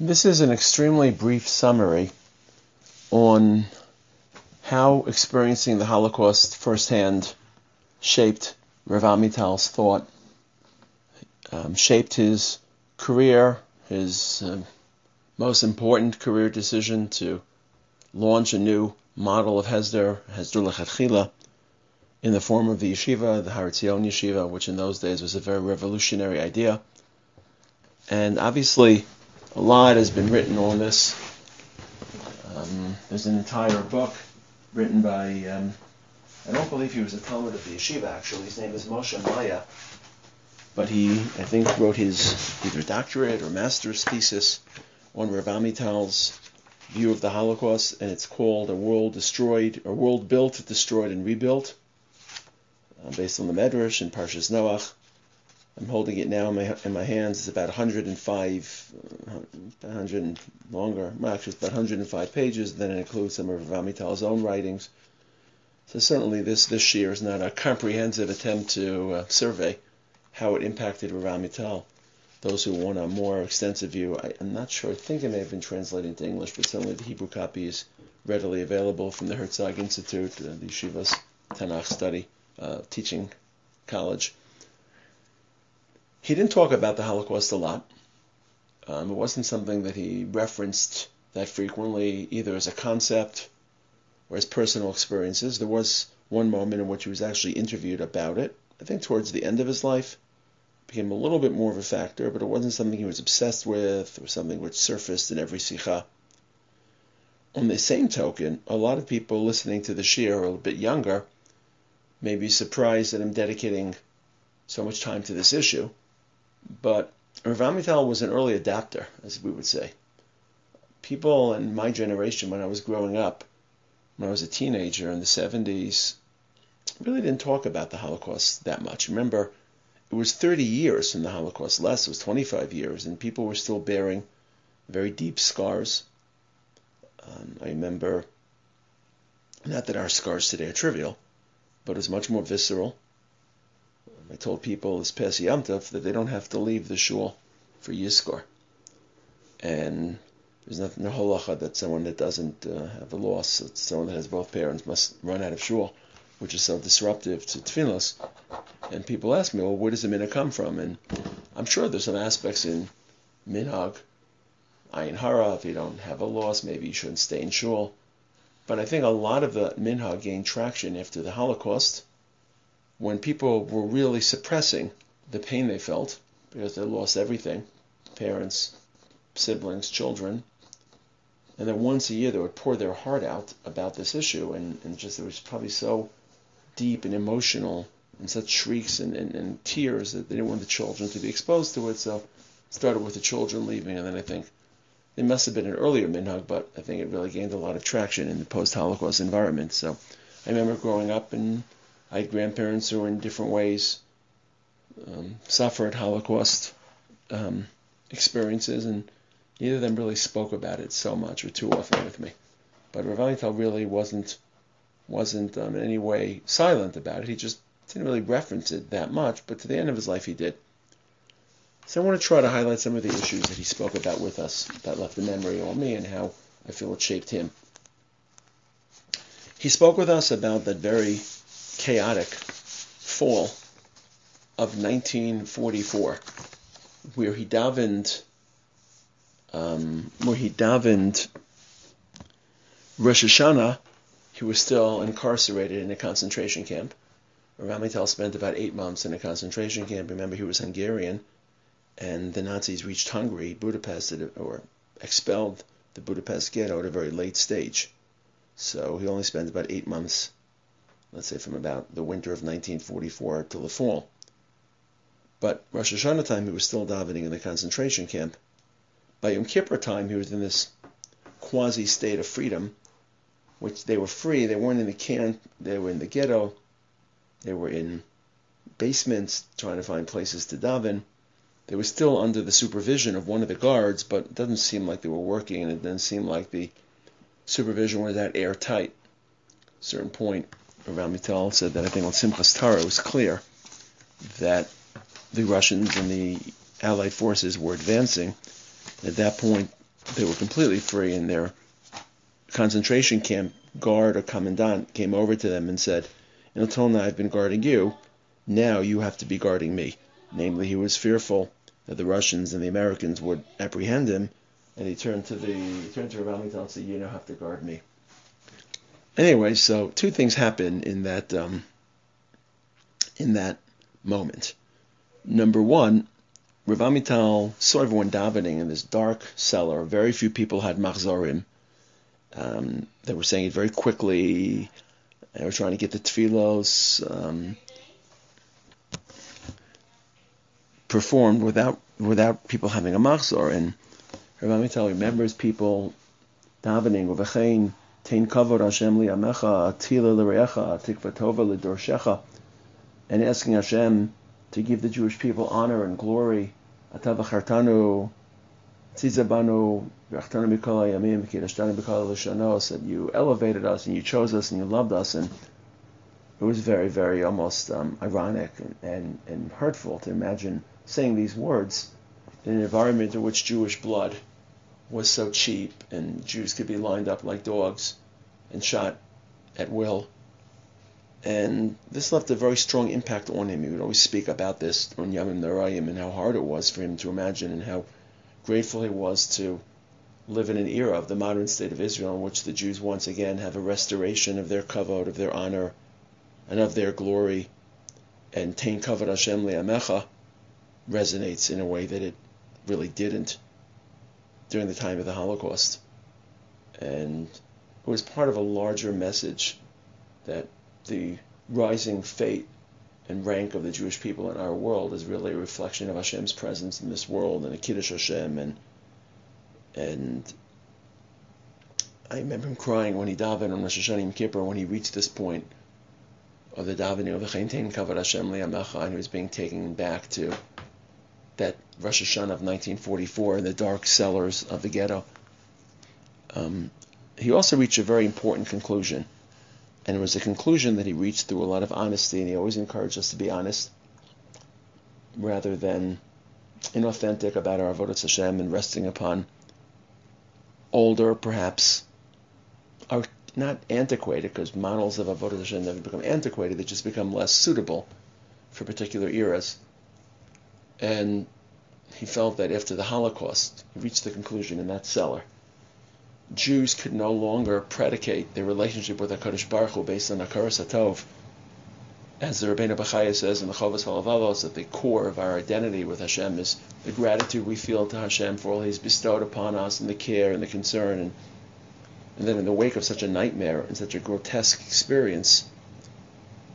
This is an extremely brief summary on how experiencing the Holocaust firsthand shaped Rav Amital's thought, um, shaped his career, his uh, most important career decision to launch a new model of Hesder, Hesder Lechatchila, in the form of the yeshiva, the Har Etzion yeshiva, which in those days was a very revolutionary idea. And obviously, a lot has been written on this. Um, there's an entire book written by, um, I don't believe he was a talmid of the yeshiva actually. His name is Moshe Maya. But he, I think, wrote his either doctorate or master's thesis on Rav Amital's view of the Holocaust, and it's called A World Destroyed, A World Built, Destroyed, and Rebuilt, uh, based on the Medrash and Parshas Noach. I'm holding it now in my, in my hands. It's about 105, 100 longer. Actually, it's about 105 pages. Then it includes some of Amital's own writings. So certainly, this this year is not a comprehensive attempt to uh, survey how it impacted Rav. Those who want a more extensive view, I, am not sure. I think it may have been translated into English, but certainly the Hebrew copy is readily available from the Herzog Institute, uh, the Yeshiva's Tanakh study uh, teaching college. He didn't talk about the Holocaust a lot. Um, it wasn't something that he referenced that frequently, either as a concept or as personal experiences. There was one moment in which he was actually interviewed about it. I think towards the end of his life, became a little bit more of a factor, but it wasn't something he was obsessed with or something which surfaced in every sikha. On the same token, a lot of people listening to the shiur are a little bit younger may be surprised that I'm dedicating so much time to this issue but Rav Amital was an early adapter, as we would say. People in my generation, when I was growing up, when I was a teenager in the 70s, really didn't talk about the Holocaust that much. Remember, it was 30 years from the Holocaust, less, it was 25 years, and people were still bearing very deep scars. Um, I remember, not that our scars today are trivial, but it was much more visceral. I told people this past Yom Tov that they don't have to leave the shul for Yizkor. And there's nothing, no halacha that someone that doesn't uh, have a loss, someone that has both parents, must run out of shul, which is so disruptive to tefillas. And people ask me, well, where does the minhag come from? And I'm sure there's some aspects in minhag, ayin hara, if you don't have a loss, maybe you shouldn't stay in shul. But I think a lot of the minhag gained traction after the Holocaust when people were really suppressing the pain they felt because they lost everything parents, siblings, children. And then once a year they would pour their heart out about this issue, and, and just it was probably so deep and emotional, and such shrieks and, and, and tears that they didn't want the children to be exposed to it. So it started with the children leaving, and then I think it must have been an earlier minhag, but I think it really gained a lot of traction in the post-Holocaust environment. So I remember growing up and I had grandparents who, in different ways, um, suffered Holocaust um, experiences, and neither of them really spoke about it so much or too often with me. But Rav really wasn't wasn't um, in any way silent about it. He just didn't really reference it that much, but to the end of his life he did. So I want to try to highlight some of the issues that he spoke about with us that left a memory on me and how I feel it shaped him. He spoke with us about that very chaotic fall of 1944, where he davened, um, where he davened Rosh Hashanah, he was still incarcerated in a concentration camp. Rav Amital spent about eight months in a concentration camp. Remember, he was Hungarian, and the Nazis reached Hungary, Budapest, or expelled the Budapest ghetto at a very late stage. So he only spent about eight months let's say from about the winter of 1944 till the fall. But Rosh Hashanah time, he was still davening in the concentration camp. By Yom Kippur time, he was in this quasi state of freedom, which they were free. They weren't in the camp. They were in the ghetto. They were in basements trying to find places to daven. They were still under the supervision of one of the guards, but it doesn't seem like they were working, and it doesn't seem like the supervision was that airtight. Certain point, Rav Amital said that I think on Simchas Torah it was clear that the Russians and the Allied forces were advancing. At that point, they were completely free, and their concentration camp guard or commandant came over to them and said, Until now I've been guarding you, now you have to be guarding me. Namely, he was fearful that the Russians and the Americans would apprehend him, and he turned to the he turned to Rav and said, "You now have to guard me." Anyway, so two things happen in that um, in that moment. Number one, Rav Amital saw everyone davening in this dark cellar. Very few people had machzorim. Um, they were saying it very quickly. They were trying to get the tefillos um, performed without without people having a machzor. And Rav Amital remembers people davening, "V'chein tein kavod Hashem li'amecha, tila l'reecha, tikva tova l'dorshecha," and asking Hashem to give the Jewish people honor and glory. Atavachartanu tzizabanu v'achtanu mikol hayamim v'kidashtanu mikol l'shanos, that you elevated us and you chose us and you loved us. And it was very, very almost um, ironic and, and, and hurtful to imagine saying these words in an environment in which Jewish blood was so cheap and Jews could be lined up like dogs and shot at will. And this left a very strong impact on him. He would always speak about this on Yamim Noraim and how hard it was for him to imagine and how grateful he was to live in an era of the modern state of Israel in which the Jews once again have a restoration of their kavod, of their honor, and of their glory. And Tain Kavod Hashem Li'amecha resonates in a way that it really didn't during the time of the Holocaust. And it was part of a larger message that the rising fate and rank of the Jewish people in our world is really a reflection of Hashem's presence in this world and a Kiddush Hashem and and I remember him crying when he davened on Rosh Hashanah Yom Kippur when he reached this point of the davening of the Chaintain Kavod Hashem Li'amecha and he was being taken back to that Rosh Hashanah of 1944 in the dark cellars of the ghetto. Um, he also reached a very important conclusion, and it was a conclusion that he reached through a lot of honesty, and he always encouraged us to be honest rather than inauthentic about our avodah Hashem and resting upon older, perhaps, are not antiquated because models of avodah Hashem never become antiquated; they just become less suitable for particular eras. And he felt that after the Holocaust, he reached the conclusion in that cellar, Jews could no longer predicate their relationship with HaKadosh Baruch Hu based on Hakaras HaTov. As the Rabbeinu Bachaya says in the Chovas Halavavos, that the core of our identity with Hashem is the gratitude we feel to Hashem for all He's bestowed upon us and the care and the concern. And, and then in the wake of such a nightmare and such a grotesque experience,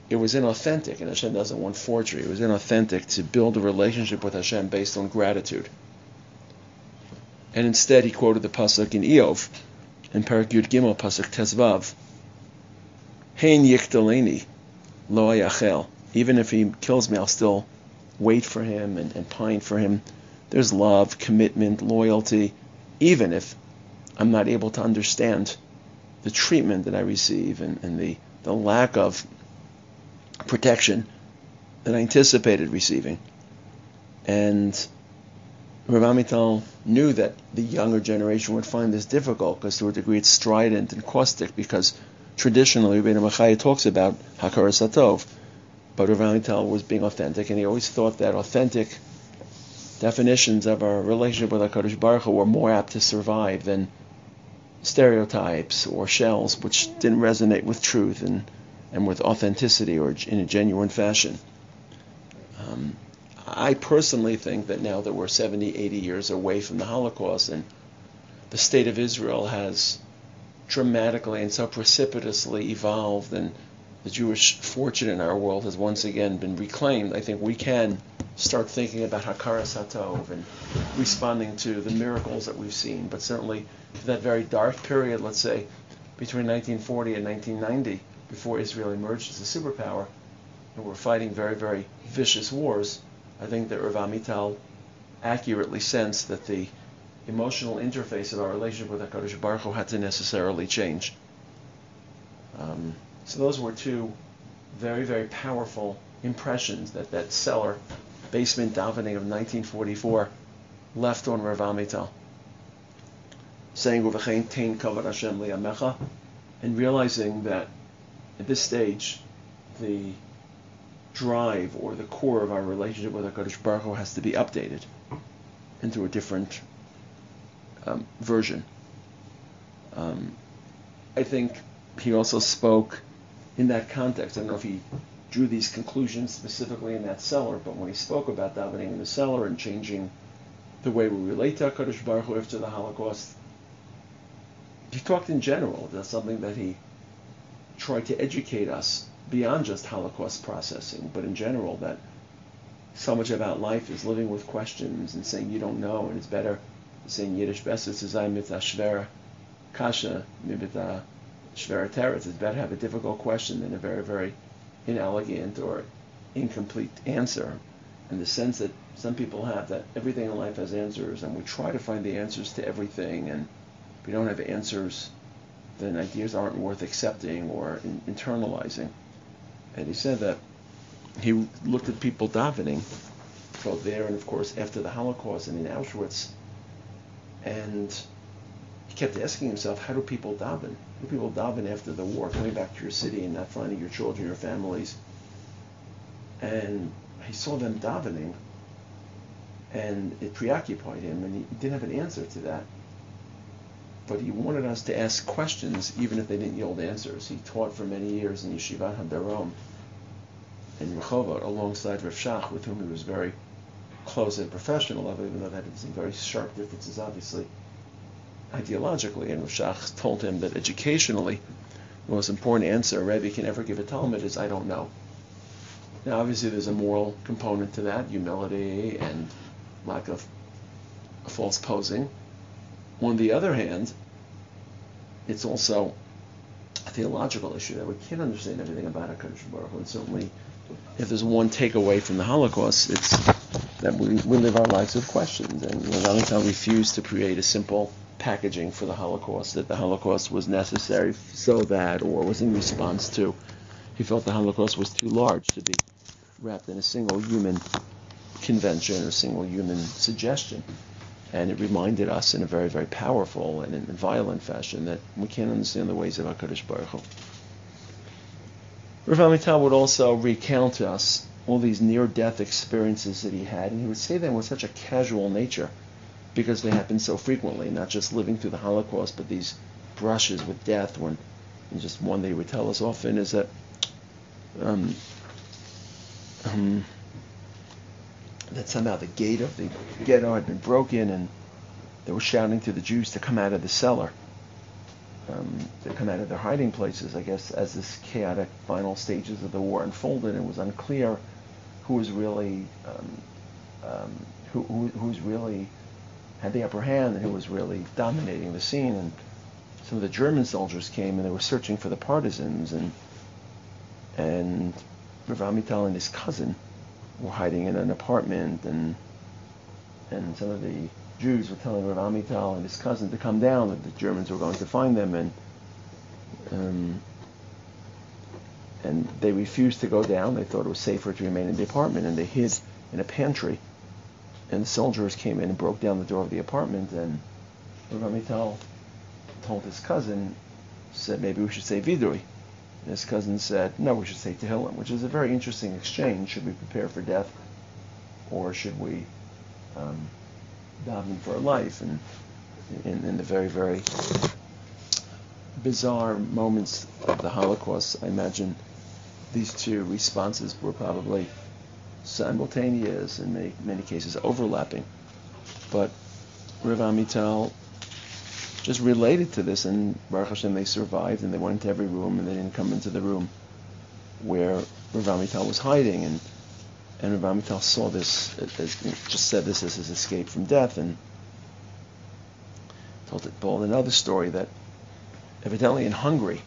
it was inauthentic, and Hashem doesn't want forgery. It was inauthentic to build a relationship with Hashem based on gratitude. And instead, he quoted the pasuk in Iyov, in Perek Yud Gimel, pasuk Tezvav. Hein yiktaleni lo ayachel. Even if he kills me, I'll still wait for him and, and pine for him. There's love, commitment, loyalty, even if I'm not able to understand the treatment that I receive and, and the, the lack of protection that I anticipated receiving. And Rav Amital knew that the younger generation would find this difficult because to a degree it's strident and caustic because traditionally Rabbeinu Bachaya talks about Hakaras Hatov. But Rav Amital was being authentic and he always thought that authentic definitions of our relationship with HaKadosh Baruch Hu were more apt to survive than stereotypes or shells which didn't resonate with truth and and with authenticity or in a genuine fashion. Um, I personally think that now that we're 70, 80 years away from the Holocaust and the state of Israel has dramatically and so precipitously evolved and the Jewish fortune in our world has once again been reclaimed, I think we can start thinking about Hakaras Hatov and responding to the miracles that we've seen. But certainly, for that very dark period, let's say, between 1940 and 1990, before Israel emerged as a superpower, and were fighting very, very vicious wars, I think that Rav Amital accurately sensed that the emotional interface of our relationship with HaKadosh Baruch Hu had to necessarily change. Um, so those were two very, very powerful impressions that that cellar basement davening of 1944 left on Rav Amital. saying and realizing that at this stage, the drive or the core of our relationship with HaKadosh Baruch Hu has to be updated into a different um, version. Um, I think he also spoke in that context. I don't know if he drew these conclusions specifically in that cellar, but when he spoke about davening in the cellar and changing the way we relate to HaKadosh Baruch Hu after the Holocaust, he talked in general. That's something that he tried to educate us beyond just Holocaust processing, but in general that so much about life is living with questions and saying you don't know, and it's better saying Yiddish Besses is mit shvera kasha mibit shvera teretz. It's better to have a difficult question than a very very inelegant or incomplete answer. In the sense that some people have that everything in life has answers, and we try to find the answers to everything, and we don't have answers, then ideas aren't worth accepting or in, internalizing. And he said that he looked at people davening, both there and of course after the Holocaust and in Auschwitz, and he kept asking himself, how do people daven? How do people daven after the war, coming back to your city and not finding your children, your families? And he saw them davening, and it preoccupied him, and he didn't have an answer to that. But he wanted us to ask questions, even if they didn't yield answers. He taught for many years in Yeshivat HaDarom in Rehovot alongside Rav Shach, with whom he was very close and professional of, even though they had some very sharp differences, obviously, ideologically. And Rav Shach told him that educationally, the most important answer a Rebbe can ever give a talmid is, I don't know. Now, obviously, there's a moral component to that, humility and lack of false posing. On the other hand, it's also a theological issue that we can't understand everything about HaKadosh Baruch and certainly if there's one takeaway from the Holocaust, it's that we, we live our lives with questions. And you refused to create a simple packaging for the Holocaust, that the Holocaust was necessary so that, or was in response to. He felt the Holocaust was too large to be wrapped in a single human convention, or single human suggestion. And it reminded us in a very, very powerful and in violent fashion that we can't understand the ways of HaKadosh Baruch Hu. Rav Amital would also recount to us all these near-death experiences that he had, and he would say them with such a casual nature because they happen so frequently, not just living through the Holocaust, but these brushes with death. When and just one that he would tell us often is that um, um, that somehow the gate of the ghetto had been broken, and they were shouting to the Jews to come out of the cellar um, to come out of their hiding places. I guess as this chaotic final stages of the war unfolded, it was unclear who was really um, um, who, who who's really had the upper hand and who was really dominating the scene. And some of the German soldiers came and they were searching for the partisans, and and Rav Amital and his cousin were hiding in an apartment, and and some of the Jews were telling Rav Amital and his cousin to come down, that the Germans were going to find them, and um, and they refused to go down. They thought it was safer to remain in the apartment, and they hid in a pantry. And the soldiers came in and broke down the door of the apartment, and Rav Amital told his cousin, said maybe we should say Vidui. And his cousin said, no, we should say Tehillim, which is a very interesting exchange. Should we prepare for death, or should we um, daven for life, and in, in the very, very bizarre moments of the Holocaust, I imagine these two responses were probably simultaneous, in many, many cases overlapping. But Rav Amital just related to this, and Baruch Hashem, they survived, and they went into every room, and they didn't come into the room where Rav Amital was hiding, and and Rav Amital saw this, just said this as his escape from death, and told it, told another story that evidently in Hungary,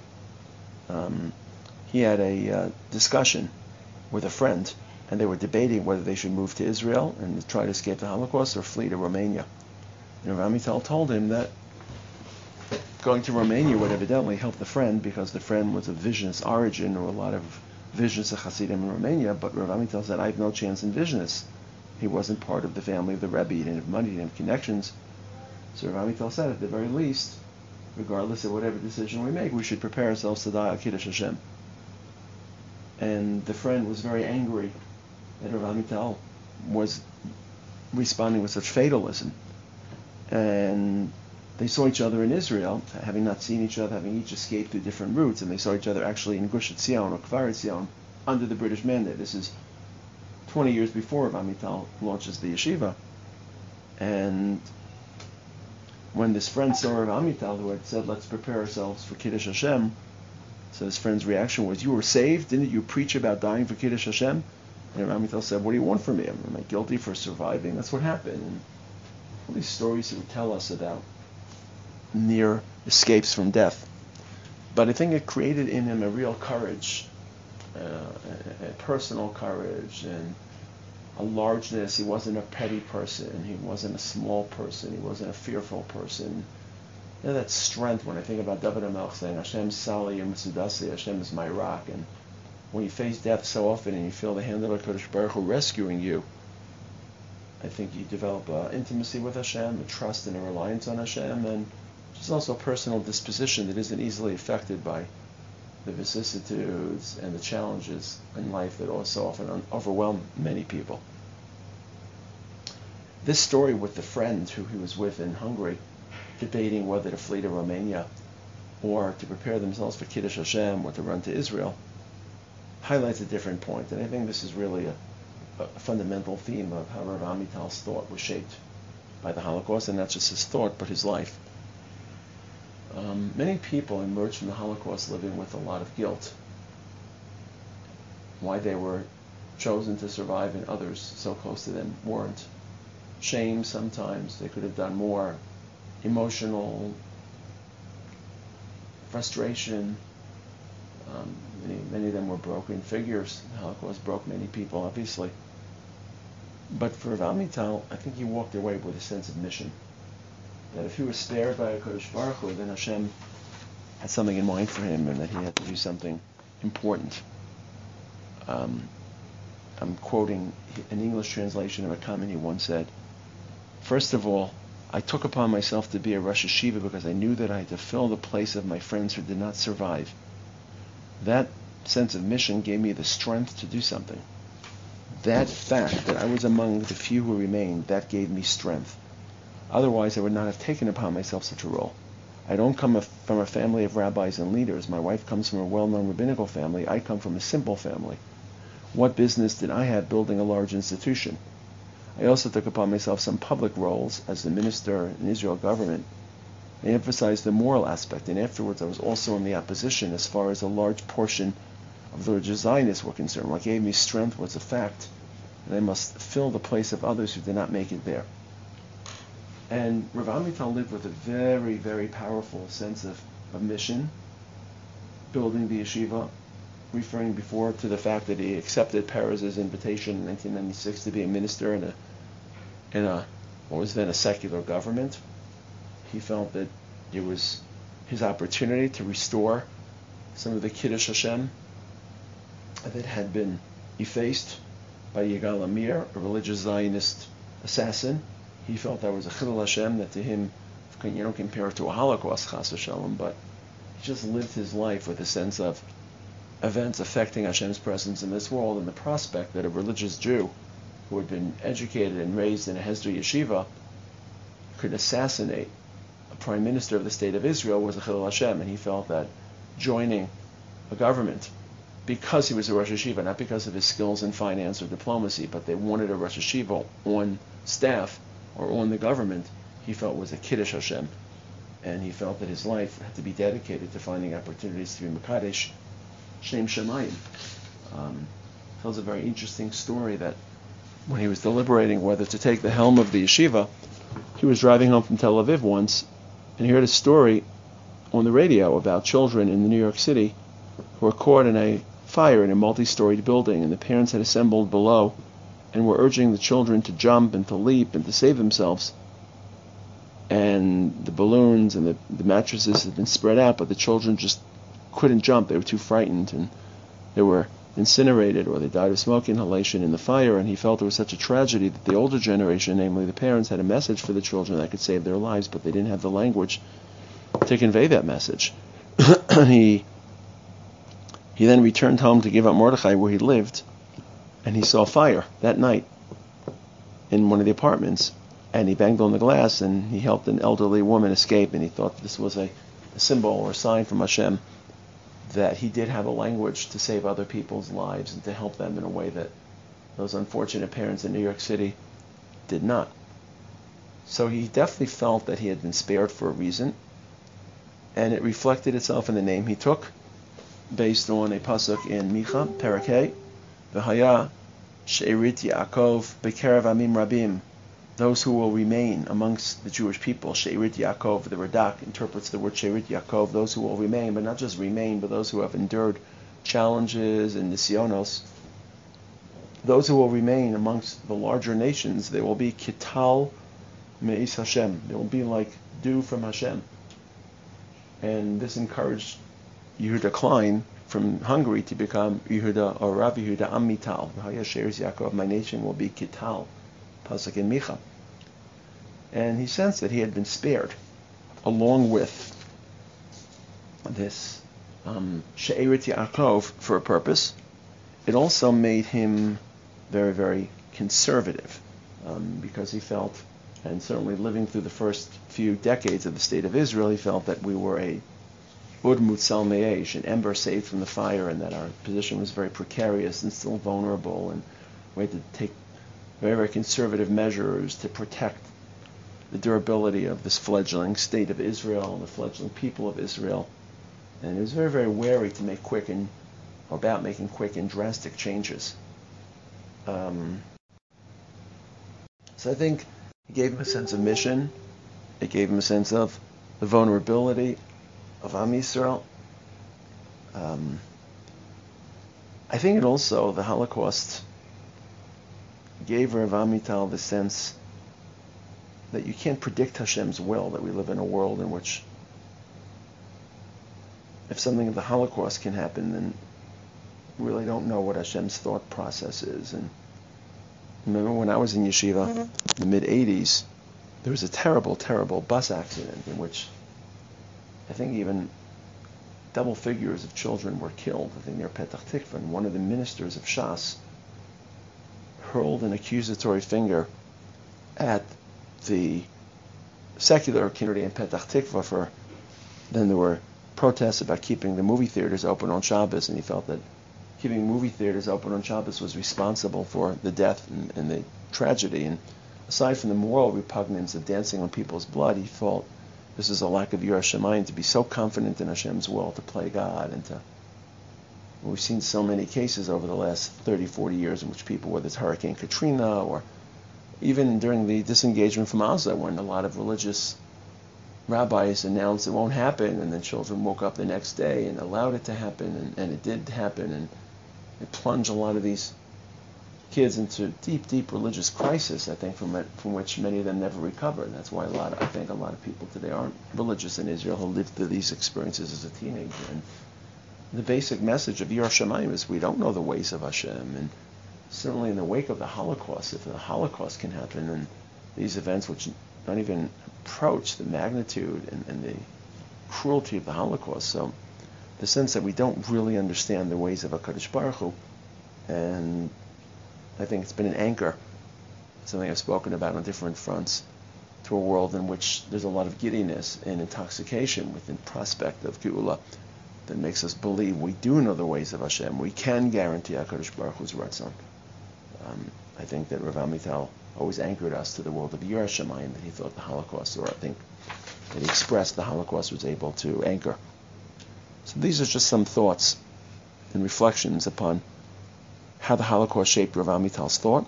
um, he had a uh, discussion with a friend, and they were debating whether they should move to Israel and try to escape the Holocaust or flee to Romania. And Rav Amital told him that going to Romania would evidently help the friend because the friend was of Visionist origin or a lot of Visionists Visionist Hasidim in Romania, but Rav tells that I have no chance in Visionists. He wasn't part of the family of the Rebbe. He didn't have money, he didn't have connections. So Rav Amital said, at the very least, regardless of whatever decision we make, we should prepare ourselves to die al Kiddush Hashem. And the friend was very angry that Rav Amital was responding with such fatalism. And they saw each other in Israel, having not seen each other, having each escaped through different routes, and they saw each other actually in Gush Etzion or Kfar Etzion under the British mandate. This is 20 years before Amital launches the yeshiva. And when this friend saw Rav Amital, who had said, let's prepare ourselves for Kiddush Hashem, so his friend's reaction was, you were saved? Didn't you preach about dying for Kiddush Hashem? And Rav Amital said, what do you want from me? Am I guilty for surviving? That's what happened. And all these stories that would tell us about near escapes from death. But I think it created in him a real courage, uh, a, a personal courage, and a largeness. He wasn't a petty person. He wasn't a small person. He wasn't a fearful person. You know, that strength when I think about David HaMelech saying, Hashem Sali Yom Hashem is my rock. And when you face death so often and you feel the hand of HaKadosh Baruch Hu rescuing you, I think you develop an intimacy with Hashem, a trust and a reliance on Hashem, and there's also a personal disposition that isn't easily affected by the vicissitudes and the challenges in life that also often overwhelm many people. This story with the friend who he was with in Hungary, debating whether to flee to Romania or to prepare themselves for Kiddush Hashem or to run to Israel, highlights a different point. And I think this is really a, a fundamental theme of how Rav Amital's thought was shaped by the Holocaust, and not just his thought, but his life. Um, many people emerged from the Holocaust living with a lot of guilt. Why they were chosen to survive and others so close to them weren't. Shame sometimes, they could have done more. Emotional frustration. Um, many, many of them were broken figures. The Holocaust broke many people, obviously. But for Rav Amital, I think he walked away with a sense of mission that if he was spared by HaKadosh Baruch Hu, then Hashem had something in mind for him and that he had to do something important. Um, I'm quoting an English translation of a comment he once said. First of all, I took upon myself to be a Rosh Yeshiva because I knew that I had to fill the place of my friends who did not survive. That sense of mission gave me the strength to do something. That fact that I was among the few who remained, that gave me strength. Otherwise, I would not have taken upon myself such a role. I don't come from a family of rabbis and leaders. My wife comes from a well-known rabbinical family. I come from a simple family. What business did I have building a large institution? I also took upon myself some public roles as the minister in Israel government. I emphasized the moral aspect, and afterwards I was also in the opposition as far as a large portion of the religious Zionists were concerned. What gave me strength was the fact that I must fill the place of others who did not make it there. And Rav Amital lived with a very, very powerful sense of, of mission, building the yeshiva, referring before to the fact that he accepted Peres's invitation in 1996 to be a minister in a, in a what was then a secular government. He felt that it was his opportunity to restore some of the Kiddush Hashem that had been effaced by Yigal Amir, a religious Zionist assassin, he felt that was a chilul Hashem that to him, you don't compare it to a Holocaust, chas v'shalom, but he just lived his life with a sense of events affecting Hashem's presence in this world and the prospect that a religious Jew who had been educated and raised in a Hesder yeshiva could assassinate a prime minister of the state of Israel was a chilul Hashem, and he felt that joining a government because he was a Rosh Yeshiva, not because of his skills in finance or diplomacy, but they wanted a Rosh Yeshiva on staff or on the government, he felt was a Kiddush Hashem. And he felt that his life had to be dedicated to finding opportunities to be Makadesh, Shem Shemayim. Um, tells a very interesting story that when he was deliberating whether to take the helm of the yeshiva, he was driving home from Tel Aviv once and he heard a story on the radio about children in New York City who were caught in a fire in a multi-storied building and the parents had assembled below and were urging the children to jump and to leap and to save themselves. And the balloons and the, the mattresses had been spread out, but the children just couldn't jump. They were too frightened, and they were incinerated or they died of smoke inhalation in the fire, and he felt it was such a tragedy that the older generation, namely the parents, had a message for the children that could save their lives, but they didn't have the language to convey that message. he he then returned home to Givat Mordechai where he lived, and he saw fire that night in one of the apartments, and he banged on the glass and he helped an elderly woman escape, and he thought this was a, a symbol or a sign from Hashem that he did have a language to save other people's lives and to help them in a way that those unfortunate parents in New York City did not. So he definitely felt that he had been spared for a reason, and it reflected itself in the name he took, based on a pasuk in Micha, Parakeh, V'haya she'erit Yaakov bekerev amim rabim, those who will remain amongst the Jewish people. She'erit Yaakov, the Radak interprets the word She'erit Yaakov, those who will remain, but not just remain, but those who have endured challenges and nisyonos. Those who will remain amongst the larger nations, they will be kital me'is Hashem. They will be like dew from Hashem. And this encouraged Yehuda Klein from Hungary to become Yehuda or Rav Yehuda Amital. Yaakov, my nation will be Kital, Pasuk in Micha. And he sensed that he had been spared, along with this um, She'erit Yaakov for a purpose. It also made him very, very conservative um, because he felt, and certainly living through the first few decades of the state of Israel, he felt that we were a Mutsal Me'esh, an ember saved from the fire, and that our position was very precarious and still vulnerable, and we had to take very, very conservative measures to protect the durability of this fledgling state of Israel and the fledgling people of Israel. And he was very, very wary to make quick and about making quick and drastic changes. Um, so I think it gave him a sense of mission. It gave him a sense of the vulnerability of Am Yisrael. Um, I think it also, the Holocaust gave Rav Amital the sense that you can't predict Hashem's will, that we live in a world in which if something of the Holocaust can happen, then we really don't know what Hashem's thought process is. And remember when I was in yeshiva mm-hmm. in the mid 80s, there was a terrible, terrible bus accident in which I think even double figures of children were killed. I think near Petach Tikva, and one of the ministers of Shas hurled an accusatory finger at the secular community in Petach Tikva for then there were protests about keeping the movie theaters open on Shabbos, and he felt that keeping movie theaters open on Shabbos was responsible for the death and, and the tragedy. And aside from the moral repugnance of dancing on people's blood, he felt this is a lack of Yiras Shamayim to be so confident in Hashem's will to play God and to. We've seen so many cases over the last 30, 40 years in which people, whether it's Hurricane Katrina or even during the disengagement from Gaza, when a lot of religious rabbis announced it won't happen, and then children woke up the next day and allowed it to happen, and, and it did happen, and it plunged a lot of these kids into deep, deep religious crisis. I think from from which many of them never recovered. That's why a lot. Of, I think a lot of people today aren't religious in Israel who lived through these experiences as a teenager. And the basic message of Yiras Shamayim is we don't know the ways of Hashem, and certainly in the wake of the Holocaust, if the Holocaust can happen, and these events which don't even approach the magnitude and, and the cruelty of the Holocaust. So the sense that we don't really understand the ways of HaKadosh Baruch Hu, and I think it's been an anchor, something I've spoken about on different fronts, to a world in which there's a lot of giddiness and intoxication within prospect of Geula that makes us believe we do know the ways of Hashem. We can guarantee HaKadosh Baruch Hu's Ratzon. Um, I think that Rav Amital always anchored us to the world of Yiras Shamayim that he thought the Holocaust, or I think that he expressed the Holocaust was able to anchor. So these are just some thoughts and reflections upon how the Holocaust shaped Rav Amital's thought,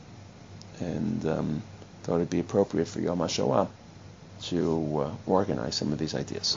and um, thought it'd be appropriate for Yom HaShoah to uh, organize some of these ideas.